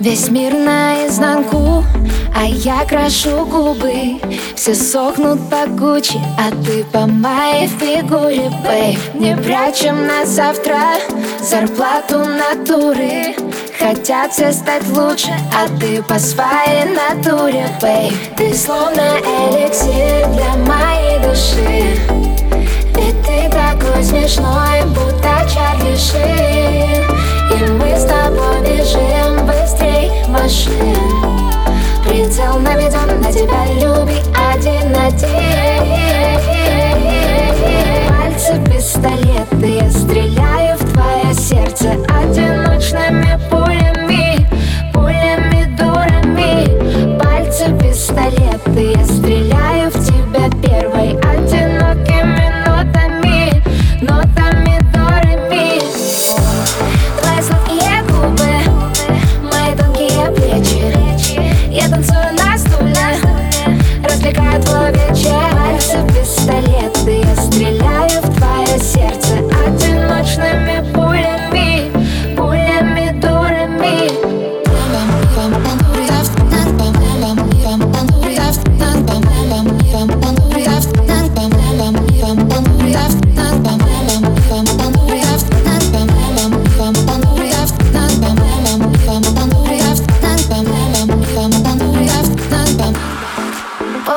Весь мир наизнанку, а я крашу губы. Все сохнут по Гуччи, а ты по моей фигуре, бэй Не прячем на завтра зарплату натуры. Хотят все стать лучше, а ты по своей натуре, бэй Ты словно эликсир для моей души. Ведь ты такой смешной,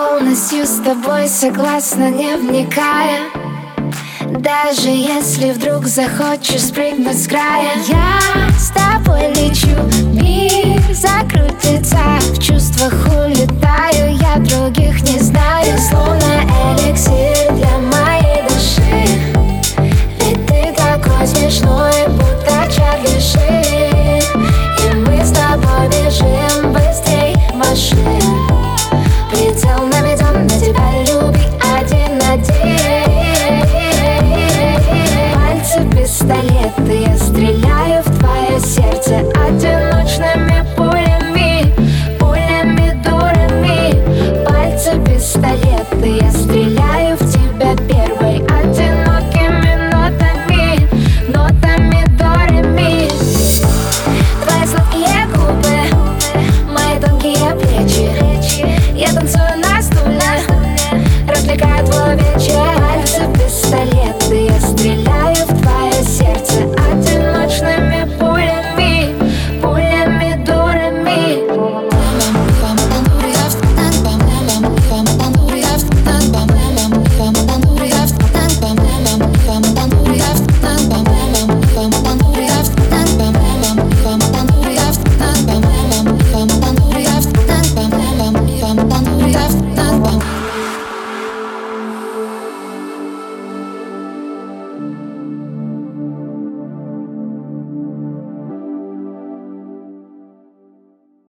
Полностью с тобой согласна, не вникая. Даже если вдруг захочешь спрыгнуть с края. Я с тобой лечу, мир закрутится В чувствах столе.